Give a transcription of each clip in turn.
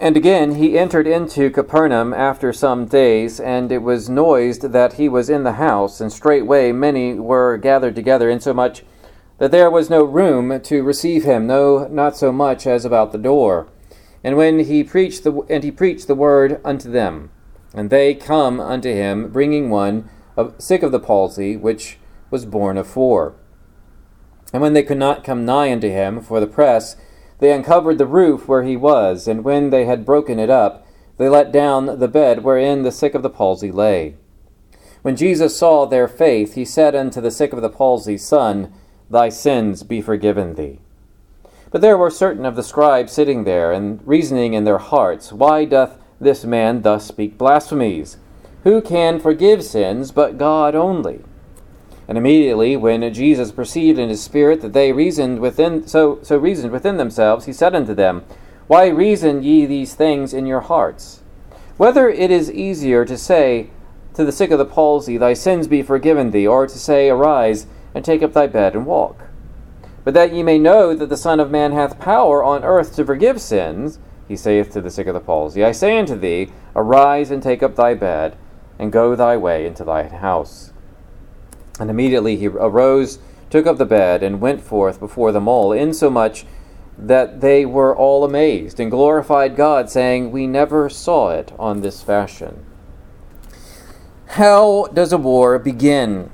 And again he entered into Capernaum after some days, and it was noised that he was in the house, and straightway many were gathered together, insomuch that there was no room to receive him, no, not so much as about the door. And when he preached the and he preached the word unto them, and they come unto him, bringing one of, sick of the palsy, which was borne of four. And when they could not come nigh unto him for the press, they uncovered the roof where he was, and when they had broken it up, they let down the bed wherein the sick of the palsy lay. When Jesus saw their faith, he said unto the sick of the palsy, Son, thy sins be forgiven thee. But there were certain of the scribes sitting there, and reasoning in their hearts, Why doth this man thus speak blasphemies? Who can forgive sins but God only? And immediately, when Jesus perceived in his spirit that they reasoned within, so, so reasoned within themselves, he said unto them, Why reason ye these things in your hearts? Whether it is easier to say to the sick of the palsy, Thy sins be forgiven thee, or to say, Arise and take up thy bed and walk. But that ye may know that the Son of Man hath power on earth to forgive sins, he saith to the sick of the palsy, I say unto thee, Arise and take up thy bed, and go thy way into thy house. And immediately he arose, took up the bed, and went forth before them all, insomuch that they were all amazed, and glorified God, saying, We never saw it on this fashion. How does a war begin?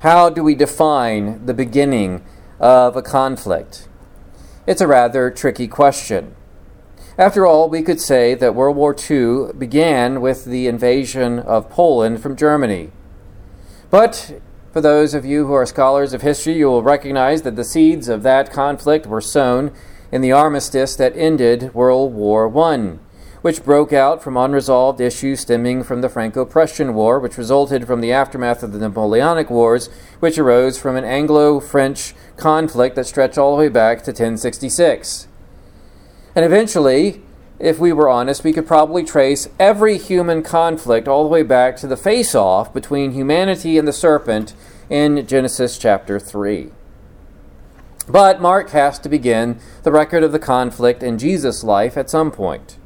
How do we define the beginning of a conflict? It's a rather tricky question. After all, we could say that World War II began with the invasion of Poland from Germany. But for those of you who are scholars of history, you will recognize that the seeds of that conflict were sown in the armistice that ended World War I, which broke out from unresolved issues stemming from the Franco Prussian War, which resulted from the aftermath of the Napoleonic Wars, which arose from an Anglo French conflict that stretched all the way back to 1066. And eventually, if we were honest, we could probably trace every human conflict all the way back to the face off between humanity and the serpent in Genesis chapter 3. But Mark has to begin the record of the conflict in Jesus' life at some point.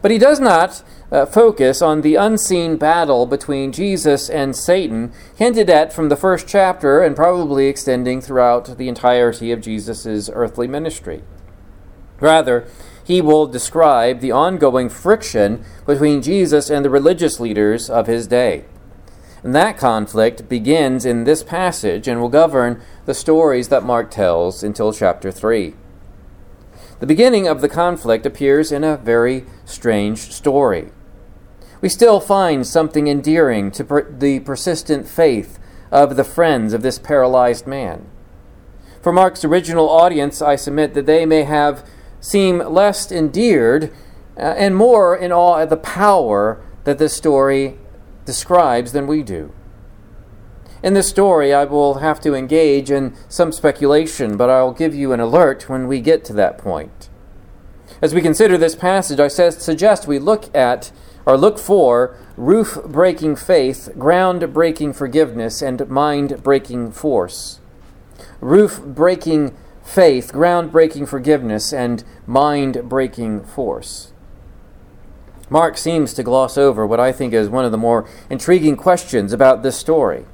But he does not uh, focus on the unseen battle between Jesus and Satan, hinted at from the first chapter and probably extending throughout the entirety of Jesus' earthly ministry. Rather, he will describe the ongoing friction between Jesus and the religious leaders of his day. And that conflict begins in this passage and will govern the stories that Mark tells until chapter 3. The beginning of the conflict appears in a very strange story. We still find something endearing to per- the persistent faith of the friends of this paralyzed man. For Mark's original audience, I submit that they may have seem less endeared uh, and more in awe at the power that this story describes than we do. In this story, I will have to engage in some speculation, but I'll give you an alert when we get to that point. As we consider this passage, I suggest we look at or look for roof breaking faith, ground breaking forgiveness, and mind breaking force. Roof breaking faith, groundbreaking forgiveness, and mind breaking force. Mark seems to gloss over what I think is one of the more intriguing questions about this story.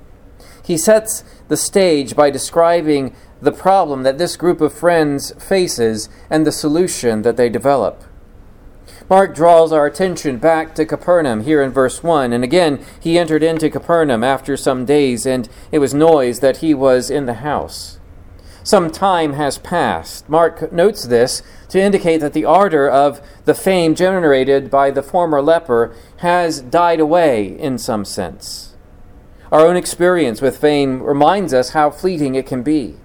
He sets the stage by describing the problem that this group of friends faces and the solution that they develop. Mark draws our attention back to Capernaum here in verse 1. And again, he entered into Capernaum after some days, and it was noised that he was in the house. Some time has passed. Mark notes this to indicate that the ardor of the fame generated by the former leper has died away in some sense. Our own experience with fame reminds us how fleeting it can be.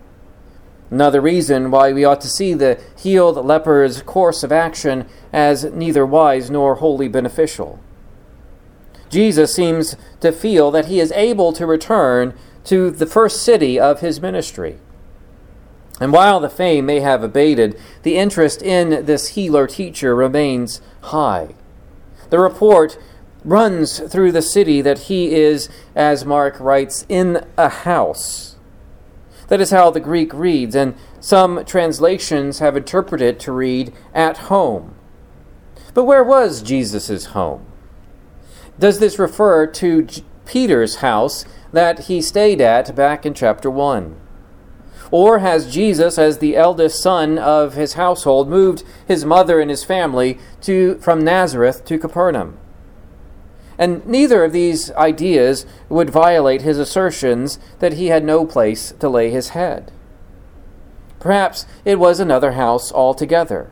Another reason why we ought to see the healed leper's course of action as neither wise nor wholly beneficial. Jesus seems to feel that he is able to return to the first city of his ministry. And while the fame may have abated, the interest in this healer teacher remains high. The report runs through the city that he is, as Mark writes, in a house. That is how the Greek reads, and some translations have interpreted it to read at home. But where was Jesus' home? Does this refer to Peter's house that he stayed at back in chapter 1? Or has Jesus, as the eldest son of his household, moved his mother and his family to, from Nazareth to Capernaum? And neither of these ideas would violate his assertions that he had no place to lay his head. Perhaps it was another house altogether.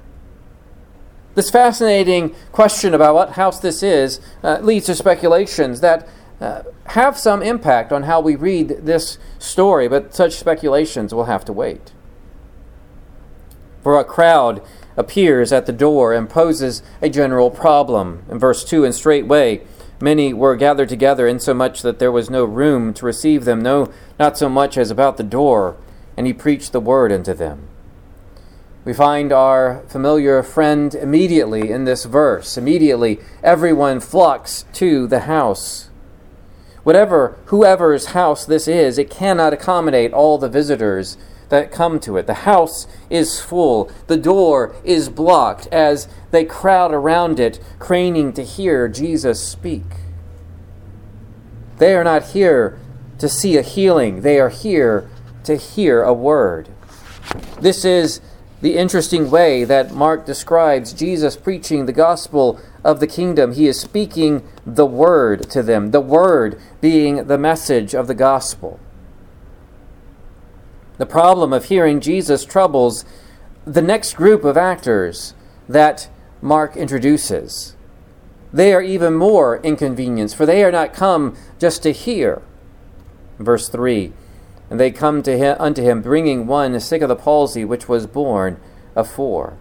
This fascinating question about what house this is uh, leads to speculations that uh, have some impact on how we read this story, but such speculations will have to wait. For a crowd appears at the door and poses a general problem. In verse 2, and straightway many were gathered together, insomuch that there was no room to receive them, no, not so much as about the door, and he preached the word unto them. We find our familiar friend immediately in this verse. Immediately, everyone flocks to the house. Whatever, whoever's house this is, it cannot accommodate all the visitors that come to it. The house is full, the door is blocked as they crowd around it, craning to hear Jesus speak. They are not here to see a healing, they are here to hear a word. This is the interesting way that Mark describes Jesus preaching the gospel of the kingdom. He is speaking the word to them, the word being the message of the gospel. The problem of hearing Jesus troubles the next group of actors that Mark introduces. They are even more inconvenienced, for they are not come just to hear. Verse 3 And they come to him, unto him, bringing one sick of the palsy, which was borne four.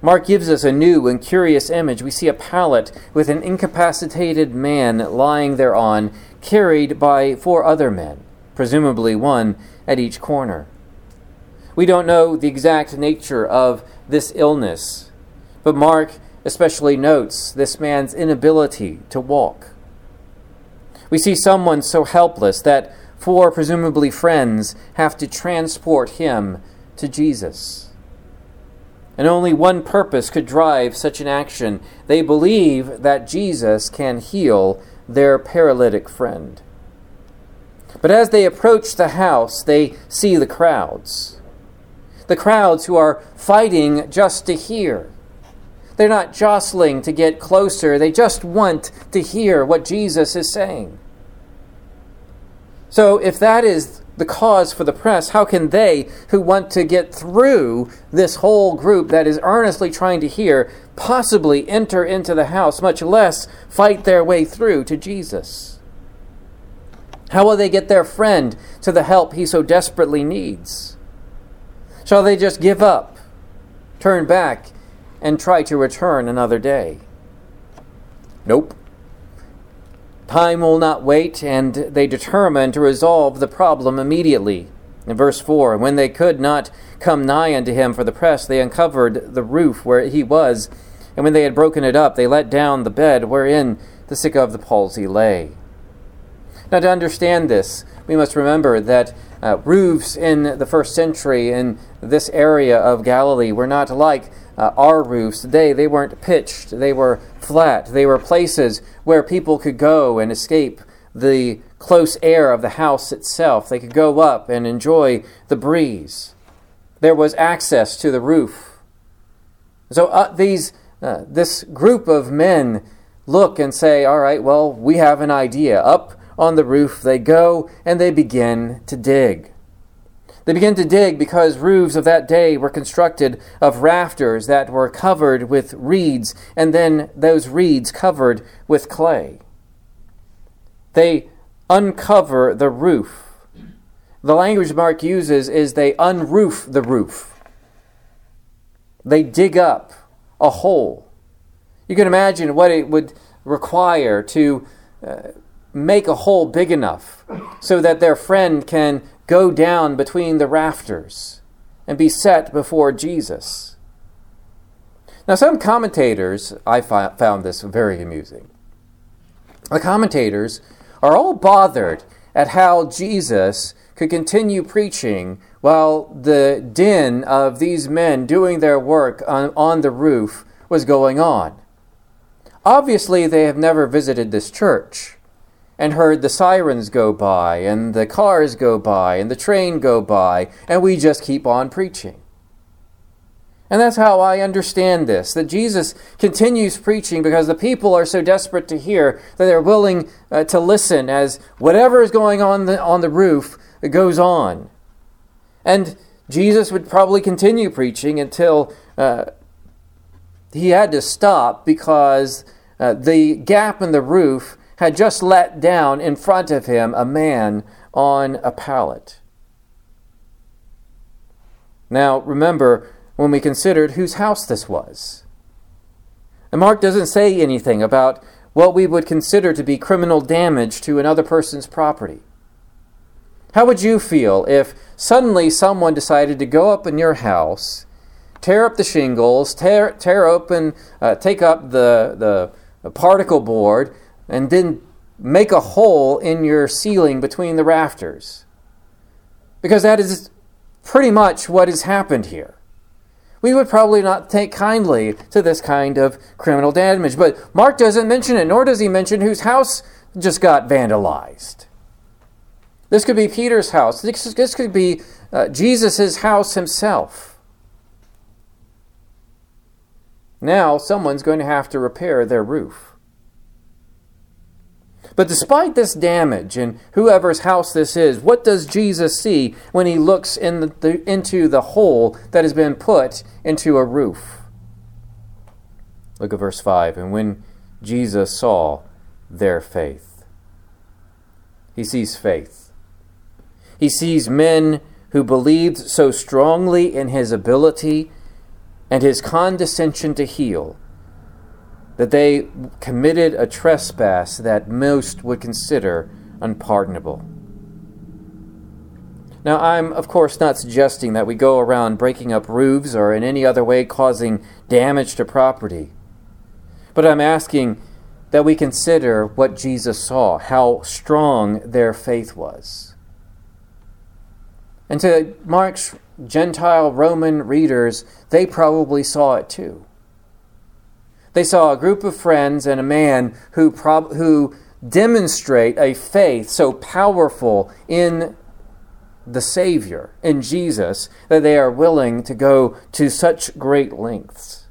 Mark gives us a new and curious image. We see a pallet with an incapacitated man lying thereon, carried by four other men, presumably one at each corner. We don't know the exact nature of this illness, but Mark especially notes this man's inability to walk. We see someone so helpless that four presumably friends have to transport him to Jesus and only one purpose could drive such an action. They believe that Jesus can heal their paralytic friend. But as they approach the house, they see the crowds. The crowds who are fighting just to hear. They're not jostling to get closer, they just want to hear what Jesus is saying. So, if that is the cause for the press, how can they, who want to get through this whole group that is earnestly trying to hear, possibly enter into the house, much less fight their way through to Jesus? How will they get their friend to the help he so desperately needs? Shall they just give up, turn back, and try to return another day? Nope. Time will not wait, and they determine to resolve the problem immediately. In verse 4, when they could not come nigh unto him for the press, they uncovered the roof where he was, and when they had broken it up, they let down the bed wherein the sick of the palsy lay. Now, to understand this, we must remember that uh, roofs in the first century in this area of Galilee were not like uh, our roofs today. They weren't pitched, they were flat. They were places where people could go and escape the close air of the house itself. They could go up and enjoy the breeze. There was access to the roof. So uh, these, uh, this group of men look and say, All right, well, we have an idea. Up on the roof they go and they begin to dig. They began to dig because roofs of that day were constructed of rafters that were covered with reeds, and then those reeds covered with clay. They uncover the roof. The language Mark uses is they unroof the roof. They dig up a hole. You can imagine what it would require to uh, make a hole big enough so that their friend can go down between the rafters and be set before Jesus. Now, some commentators, I found this very amusing. The commentators are all bothered at how Jesus could continue preaching while the din of these men doing their work on, on the roof was going on. Obviously, they have never visited this church and heard the sirens go by, and the cars go by, and the train go by, and we just keep on preaching. And that's how I understand this that Jesus continues preaching because the people are so desperate to hear that they're willing uh, to listen as whatever is going on the, on the roof goes on. And Jesus would probably continue preaching until uh, he had to stop because uh, the gap in the roof had just let down in front of him a man on a pallet. Now, remember when we considered whose house this was. And Mark doesn't say anything about what we would consider to be criminal damage to another person's property. How would you feel if suddenly someone decided to go up in your house, tear up the shingles, tear, tear open, uh, take up the, the, the particle board, and then make a hole in your ceiling between the rafters? Because that is pretty much what has happened here we would probably not take kindly to this kind of criminal damage. But Mark doesn't mention it, nor does he mention whose house just got vandalized. This could be Peter's house. This, could be uh, Jesus' house himself. Now, someone's going to have to repair their roof. But despite this damage and whoever's house this is, what does Jesus see when he looks in the, the, into the hole that has been put into a roof? Look at verse 5. And when Jesus saw their faith, he sees faith. He sees men who believed so strongly in his ability and his condescension to heal that they committed a trespass that most would consider unpardonable. Now, I'm, of course, not suggesting that we go around breaking up roofs or in any other way causing damage to property. But I'm asking that we consider what Jesus saw, how strong their faith was. And to Mark's Gentile Roman readers, they probably saw it too. They saw a group of friends and a man who, prob- who demonstrate a faith so powerful in the Savior, in Jesus, that they are willing to go to such great lengths.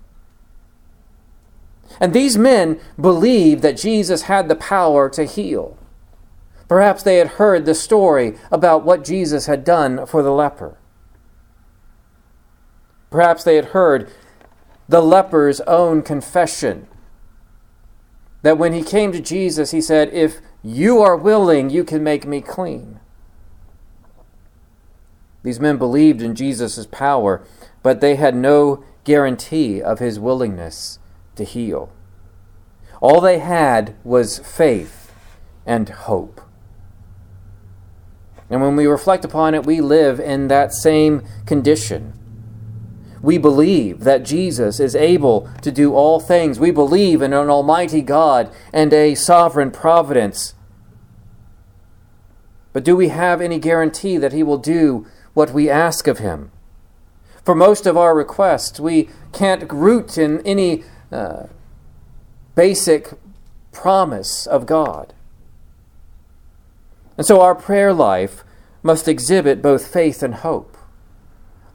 And these men believed that Jesus had the power to heal. Perhaps they had heard the story about what Jesus had done for the leper. Perhaps they had heard the leper's own confession. That when he came to Jesus, he said, If you are willing, you can make me clean. These men believed in Jesus' power, but they had no guarantee of his willingness to heal. All they had was faith and hope. And when we reflect upon it, we live in that same condition. We believe that Jesus is able to do all things. We believe in an almighty God and a sovereign providence. But do we have any guarantee that He will do what we ask of Him? For most of our requests, we can't root in any uh, basic promise of God. And so our prayer life must exhibit both faith and hope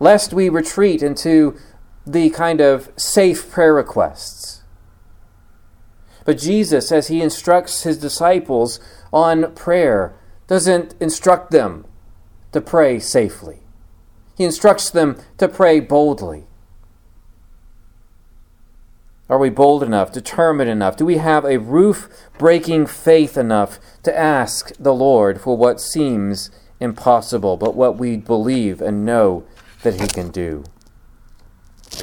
lest we retreat into the kind of safe prayer requests. But Jesus, as he instructs his disciples on prayer, doesn't instruct them to pray safely. He instructs them to pray boldly. Are we bold enough, determined enough? Do we have a roof breaking faith enough to ask the Lord for what seems impossible, but what we believe and know that he can do.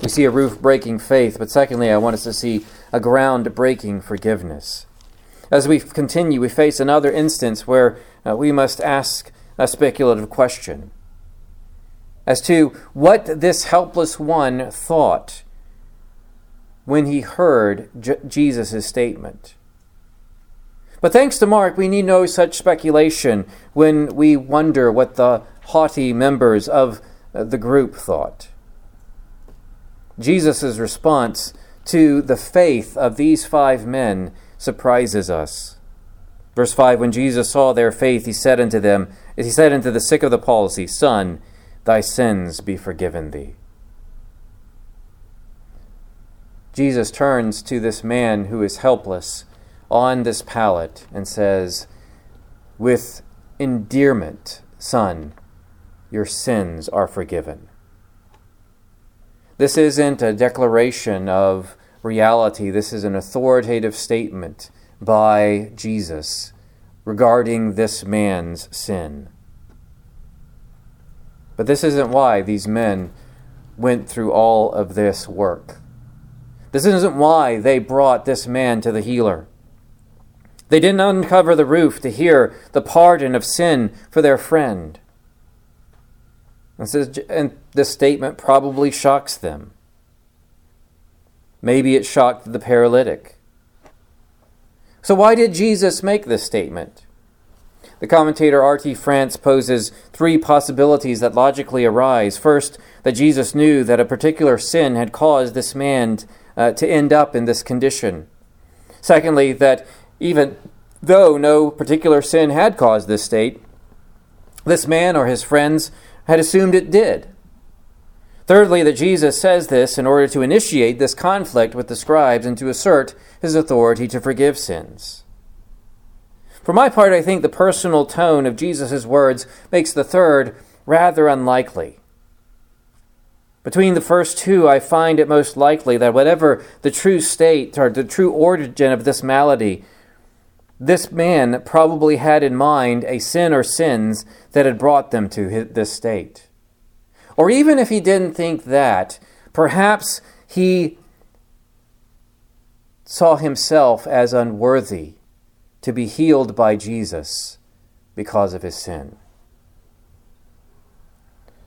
We see a roof breaking faith, but secondly, I want us to see a ground breaking forgiveness. As we continue, we face another instance where uh, we must ask a speculative question as to what this helpless one thought when he heard J- Jesus' statement. But thanks to Mark, we need no such speculation when we wonder what the haughty members of Uh, the group thought. Jesus' response to the faith of these five men surprises us. Verse 5 When Jesus saw their faith, he said unto them, He said unto the sick of the palsy, Son, thy sins be forgiven thee. Jesus turns to this man who is helpless on this pallet and says, With endearment, son, your sins are forgiven. This isn't a declaration of reality, this is an authoritative statement by Jesus regarding this man's sin. But this isn't why these men went through all of this work. This isn't why they brought this man to the healer. They didn't uncover the roof to hear the pardon of sin for their friend. And says, and this statement probably shocks them. Maybe it shocked the paralytic. So, why did Jesus make this statement? The commentator R.T. France poses three possibilities that logically arise. First, that Jesus knew that a particular sin had caused this man uh, to end up in this condition. Secondly, that even though no particular sin had caused this state, this man or his friends had assumed it did. Thirdly, that Jesus says this in order to initiate this conflict with the scribes and to assert his authority to forgive sins. For my part, I think the personal tone of Jesus' words makes the third rather unlikely. Between the first two, I find it most likely that whatever the true state or the true origin of this malady, this man probably had in mind a sin or sins that had brought them to this state. Or even if he didn't think that, perhaps he saw himself as unworthy to be healed by Jesus because of his sin.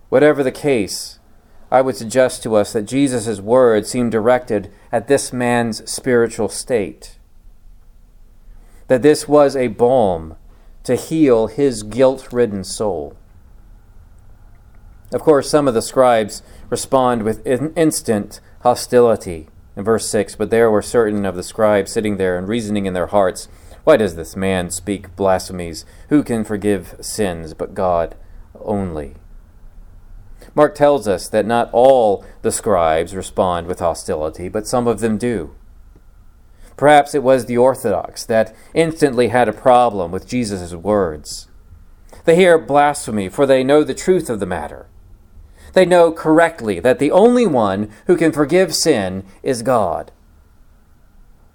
Whatever the case, I would suggest to us that Jesus' words seem directed at this man's spiritual state. That this was a balm to heal his guilt ridden soul. Of course, some of the scribes respond with instant hostility. In verse 6, but there were certain of the scribes sitting there and reasoning in their hearts, Why does this man speak blasphemies? Who can forgive sins but God only? Mark tells us that not all the scribes respond with hostility, but some of them do. Perhaps it was the Orthodox that instantly had a problem with Jesus' words. They hear blasphemy, for they know the truth of the matter. They know correctly that the only one who can forgive sin is God.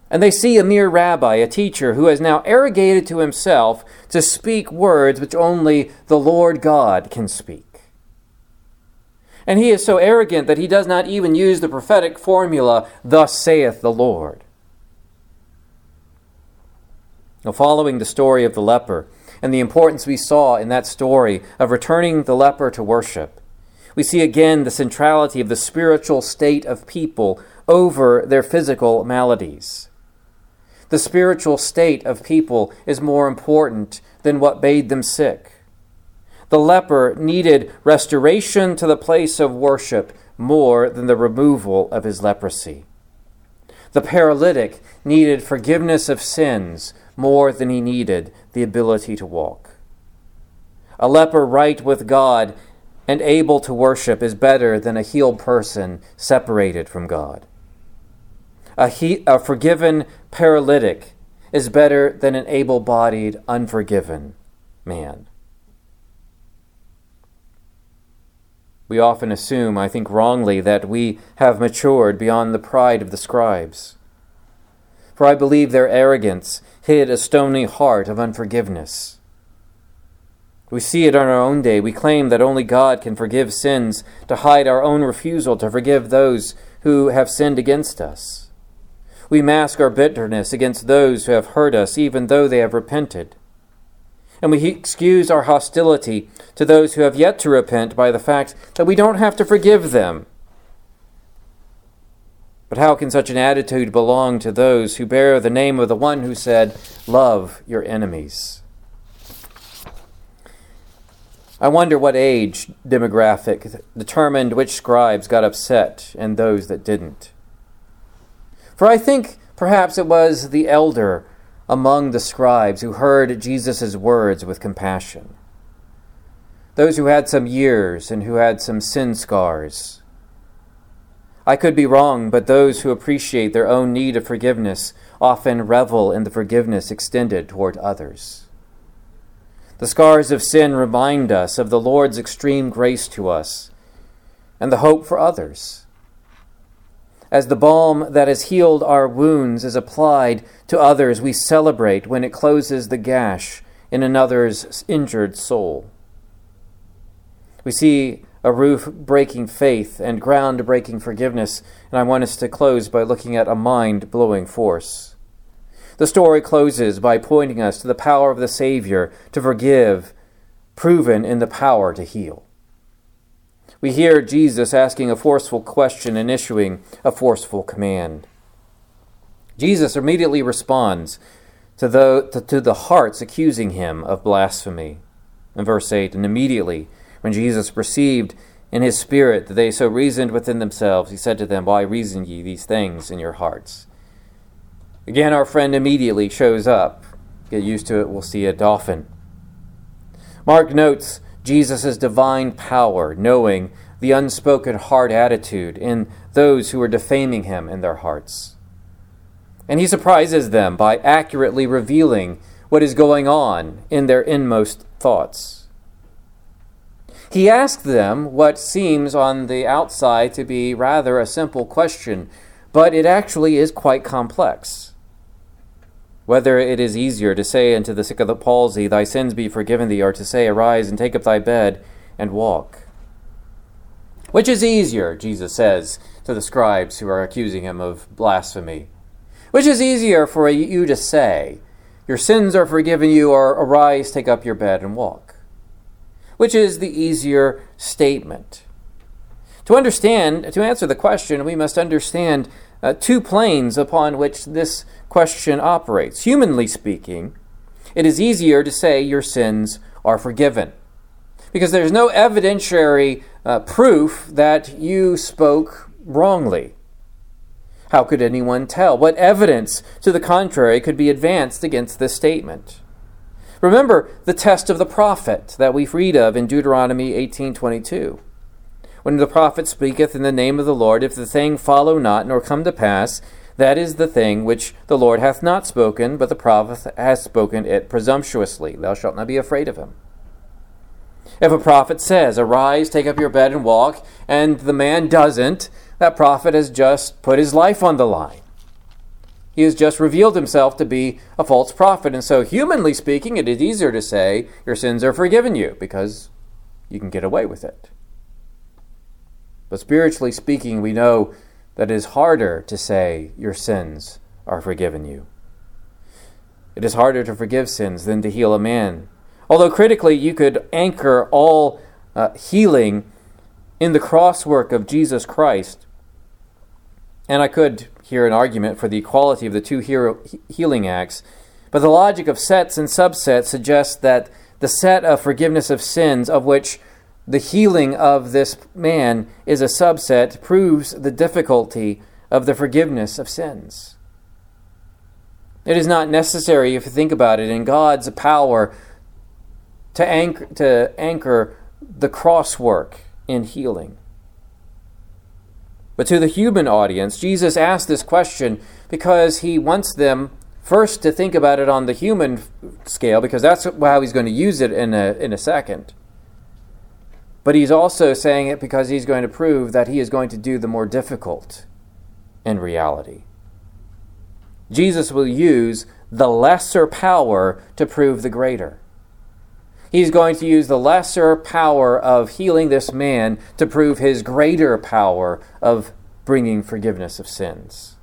And they see a mere rabbi, a teacher, who has now arrogated to himself to speak words which only the Lord God can speak. And he is so arrogant that he does not even use the prophetic formula, Thus saith the Lord. Now, following the story of the leper and the importance we saw in that story of returning the leper to worship, we see again the centrality of the spiritual state of people over their physical maladies. The spiritual state of people is more important than what made them sick. The leper needed restoration to the place of worship more than the removal of his leprosy. The paralytic needed forgiveness of sins more than he needed the ability to walk. A leper right with God and able to worship is better than a healed person separated from God. A, he, a forgiven paralytic is better than an able bodied, unforgiven man. We often assume, I think wrongly, that we have matured beyond the pride of the scribes. For I believe their arrogance hid a stony heart of unforgiveness. We see it on our own day. We claim that only God can forgive sins to hide our own refusal to forgive those who have sinned against us. We mask our bitterness against those who have hurt us, even though they have repented and we excuse our hostility to those who have yet to repent by the fact that we don't have to forgive them. But how can such an attitude belong to those who bear the name of the one who said, Love your enemies? I wonder what age demographic determined which scribes got upset and those that didn't. For I think perhaps it was the elder among the scribes who heard Jesus' words with compassion. Those who had some years and who had some sin scars. I could be wrong, but those who appreciate their own need of forgiveness often revel in the forgiveness extended toward others. The scars of sin remind us of the Lord's extreme grace to us and the hope for others. As the balm that has healed our wounds is applied to others, we celebrate when it closes the gash in another's injured soul. We see a roof breaking faith and ground breaking forgiveness, and I want us to close by looking at a mind blowing force. The story closes by pointing us to the power of the Savior to forgive, proven in the power to heal. We hear Jesus asking a forceful question and issuing a forceful command. Jesus immediately responds to the, to, to the hearts accusing him of blasphemy. In verse 8, and immediately when Jesus perceived in his spirit that they so reasoned within themselves, he said to them, Why reason ye these things in your hearts? Again, our friend immediately shows up. Get used to it, we'll see it often. Mark notes Jesus' divine power, knowing the unspoken hard attitude in those who are defaming him in their hearts. And he surprises them by accurately revealing what is going on in their inmost thoughts. He asked them what seems on the outside to be rather a simple question, but it actually is quite complex whether it is easier to say unto the sick of the palsy, Thy sins be forgiven thee, or to say, Arise and take up thy bed and walk. Which is easier, Jesus says to the scribes who are accusing him of blasphemy? Which is easier for you to say, Your sins are forgiven you, or Arise, take up your bed and walk? Which is the easier statement? To understand, to answer the question, we must understand uh, two planes upon which this question operates. Humanly speaking, it is easier to say your sins are forgiven because there's no evidentiary uh, proof that you spoke wrongly. How could anyone tell? What evidence to the contrary could be advanced against this statement? Remember the test of the prophet that we read of in Deuteronomy 18:22. When the prophet speaketh in the name of the Lord, if the thing follow not, nor come to pass, that is the thing which the Lord hath not spoken, but the prophet hath spoken it presumptuously. Thou shalt not be afraid of him. If a prophet says, Arise, take up your bed and walk, and the man doesn't, that prophet has just put his life on the line. He has just revealed himself to be a false prophet. And so, humanly speaking, it is easier to say, Your sins are forgiven you, because you can get away with it. But spiritually speaking, we know that it is harder to say your sins are forgiven you. It is harder to forgive sins than to heal a man. Although critically, you could anchor all uh, healing in the crosswork of Jesus Christ. And I could hear an argument for the equality of the two hero, healing acts, but the logic of sets and subsets suggests that the set of forgiveness of sins, of which the healing of this man is a subset, proves the difficulty of the forgiveness of sins. It is not necessary, if you think about it, in God's power to anchor, to anchor the crosswork in healing. But to the human audience, Jesus asked this question because he wants them first to think about it on the human scale, because that's how he's going to use it in a, in a second. But he's also saying it because he's going to prove that he is going to do the more difficult in reality. Jesus will use the lesser power to prove the greater. He's going to use the lesser power of healing this man to prove his greater power of bringing forgiveness of sins.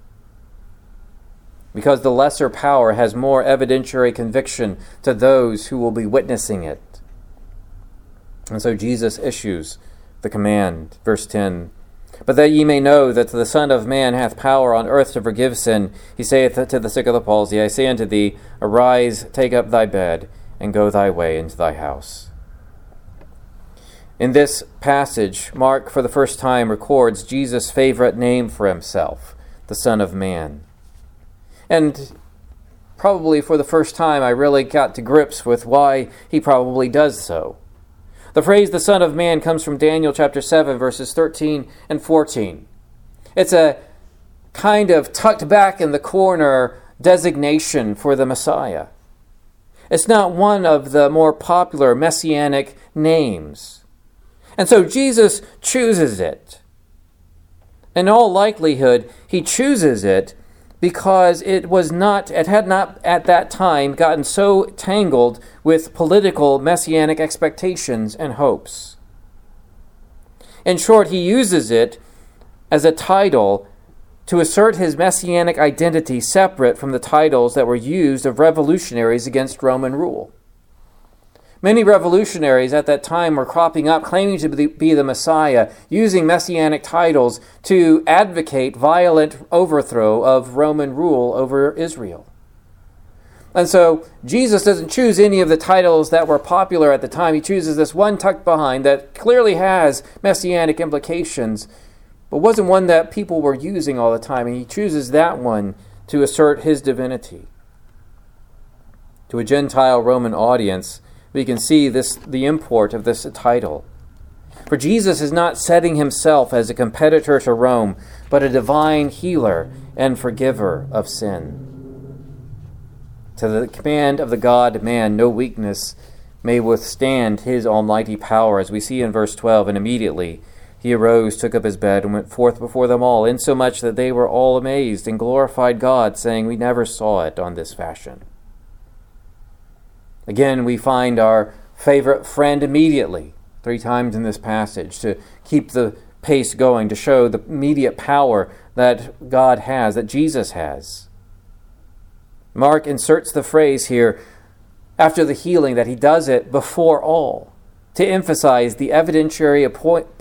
Because the lesser power has more evidentiary conviction to those who will be witnessing it. And so Jesus issues the command, verse 10 But that ye may know that the Son of Man hath power on earth to forgive sin, he saith to the sick of the palsy, I say unto thee, Arise, take up thy bed, and go thy way into thy house. In this passage, Mark for the first time records Jesus' favorite name for himself, the Son of Man. And probably for the first time, I really got to grips with why he probably does so. The phrase the Son of Man comes from Daniel chapter 7, verses 13 and 14. It's a kind of tucked back in the corner designation for the Messiah. It's not one of the more popular messianic names. And so Jesus chooses it. In all likelihood, he chooses it because it was not it had not at that time gotten so tangled with political messianic expectations and hopes. In short, he uses it as a title to assert his messianic identity separate from the titles that were used of revolutionaries against Roman rule. Many revolutionaries at that time were cropping up claiming to be the Messiah, using messianic titles to advocate violent overthrow of Roman rule over Israel. And so Jesus doesn't choose any of the titles that were popular at the time. He chooses this one tucked behind that clearly has messianic implications, but wasn't one that people were using all the time. And he chooses that one to assert his divinity. To a Gentile Roman audience, we can see this the import of this title. For Jesus is not setting himself as a competitor to Rome, but a divine healer and forgiver of sin. To the command of the God man, no weakness may withstand his almighty power, as we see in verse 12. And immediately he arose, took up his bed, and went forth before them all, insomuch that they were all amazed and glorified God, saying, We never saw it on this fashion. Again, we find our favorite friend immediately, three times in this passage, to keep the pace going, to show the immediate power that God has, that Jesus has. Mark inserts the phrase here after the healing that he does it before all to emphasize the evidentiary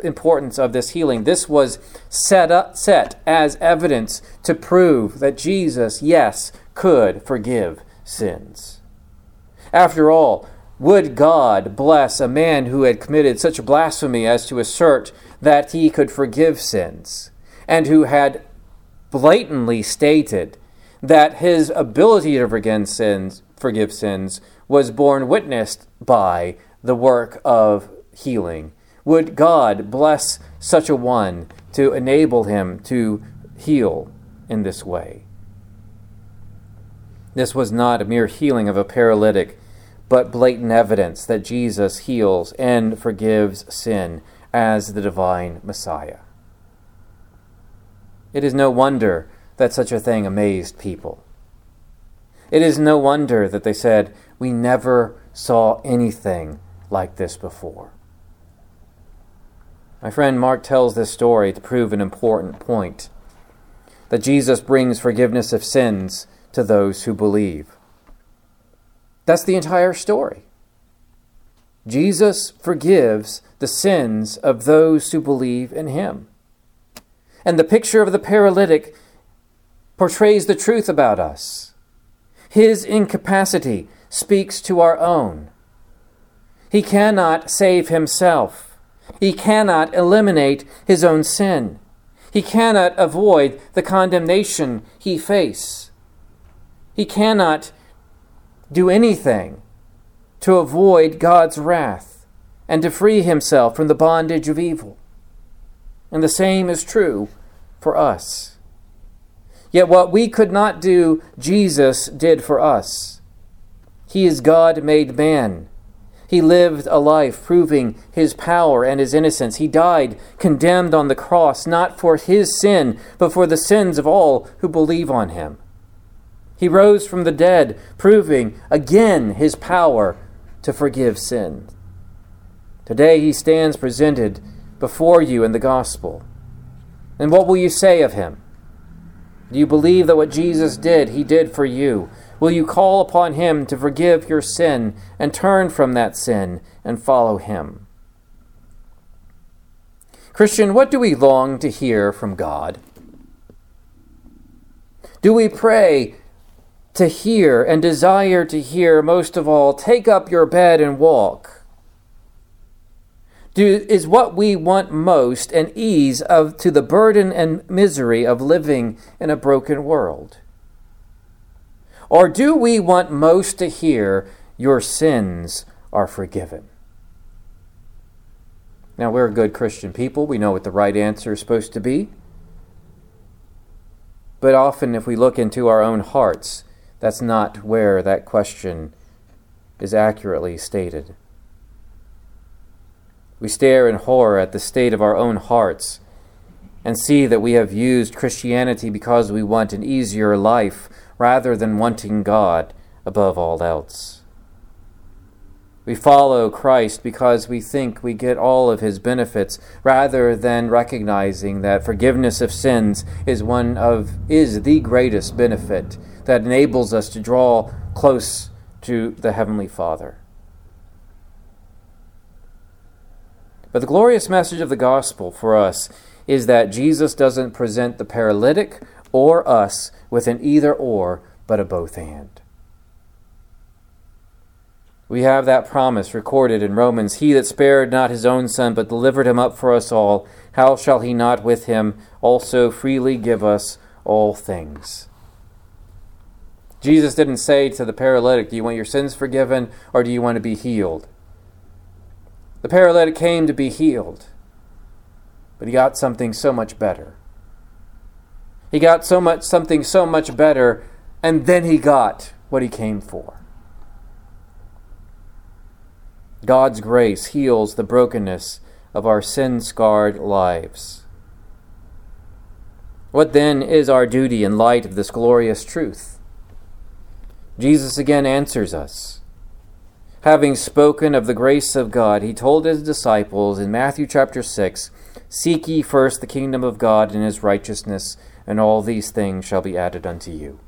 importance of this healing. This was set up set as evidence to prove that Jesus, yes, could forgive sins. After all, would God bless a man who had committed such blasphemy as to assert that he could forgive sins, and who had blatantly stated that his ability to forgive sins, forgive sins was borne witnessed by the work of healing? Would God bless such a one to enable him to heal in this way? This was not a mere healing of a paralytic but blatant evidence that Jesus heals and forgives sin as the divine Messiah. It is no wonder that such a thing amazed people. It is no wonder that they said, We never saw anything like this before. My friend Mark tells this story to prove an important point that Jesus brings forgiveness of sins to those who believe. That's the entire story. Jesus forgives the sins of those who believe in him. And the picture of the paralytic portrays the truth about us. His incapacity speaks to our own. He cannot save himself. He cannot eliminate his own sin. He cannot avoid the condemnation he faces. He cannot do anything to avoid God's wrath and to free himself from the bondage of evil. And the same is true for us. Yet what we could not do, Jesus did for us. He is God made man. He lived a life proving his power and his innocence. He died condemned on the cross, not for his sin, but for the sins of all who believe on him. He rose from the dead, proving again his power to forgive sin. Today he stands presented before you in the gospel. And what will you say of him? Do you believe that what Jesus did, he did for you? Will you call upon him to forgive your sin and turn from that sin and follow him? Christian, what do we long to hear from God? Do we pray, to hear and desire to hear most of all, take up your bed and walk? Do, is what we want most an ease of to the burden and misery of living in a broken world? Or do we want most to hear your sins are forgiven? Now, we're a good Christian people. We know what the right answer is supposed to be. But often, if we look into our own hearts, that's not where that question is accurately stated. We stare in horror at the state of our own hearts and see that we have used Christianity because we want an easier life rather than wanting God above all else. We follow Christ because we think we get all of his benefits rather than recognizing that forgiveness of sins is one of is the greatest benefit that enables us to draw close to the heavenly Father. But the glorious message of the gospel for us is that Jesus doesn't present the paralytic or us with an either or, but a both and. We have that promise recorded in Romans He that spared not his own son, but delivered him up for us all, how shall he not with him also freely give us all things? Jesus didn't say to the paralytic, Do you want your sins forgiven or do you want to be healed? The paralytic came to be healed, but he got something so much better. He got so much something so much better, and then he got what he came for. God's grace heals the brokenness of our sin scarred lives. What then is our duty in light of this glorious truth? Jesus again answers us. Having spoken of the grace of God, he told his disciples in Matthew chapter 6 Seek ye first the kingdom of God and his righteousness, and all these things shall be added unto you.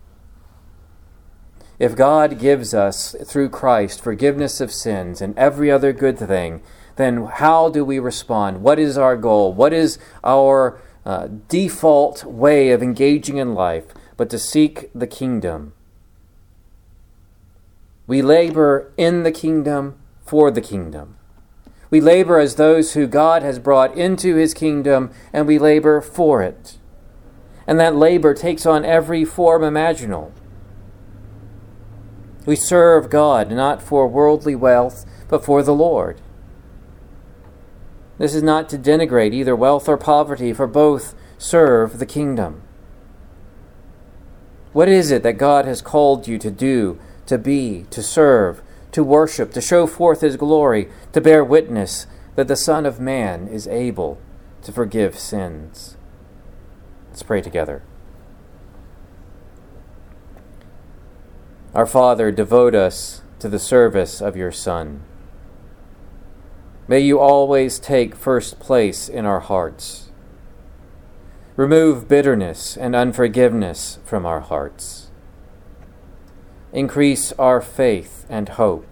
If God gives us, through Christ, forgiveness of sins and every other good thing, then how do we respond? What is our goal? What is our uh, default way of engaging in life but to seek the kingdom? We labor in the kingdom for the kingdom. We labor as those who God has brought into his kingdom, and we labor for it. And that labor takes on every form imaginable. We serve God not for worldly wealth, but for the Lord. This is not to denigrate either wealth or poverty, for both serve the kingdom. What is it that God has called you to do to be, to serve, to worship, to show forth his glory, to bear witness that the Son of Man is able to forgive sins. Let's pray together. Our Father, devote us to the service of your Son. May you always take first place in our hearts. Remove bitterness and unforgiveness from our hearts increase our faith and hope.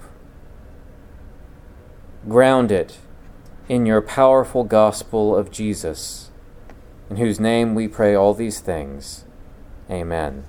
Ground it in your powerful gospel of Jesus, in whose name we pray all these things. Amen.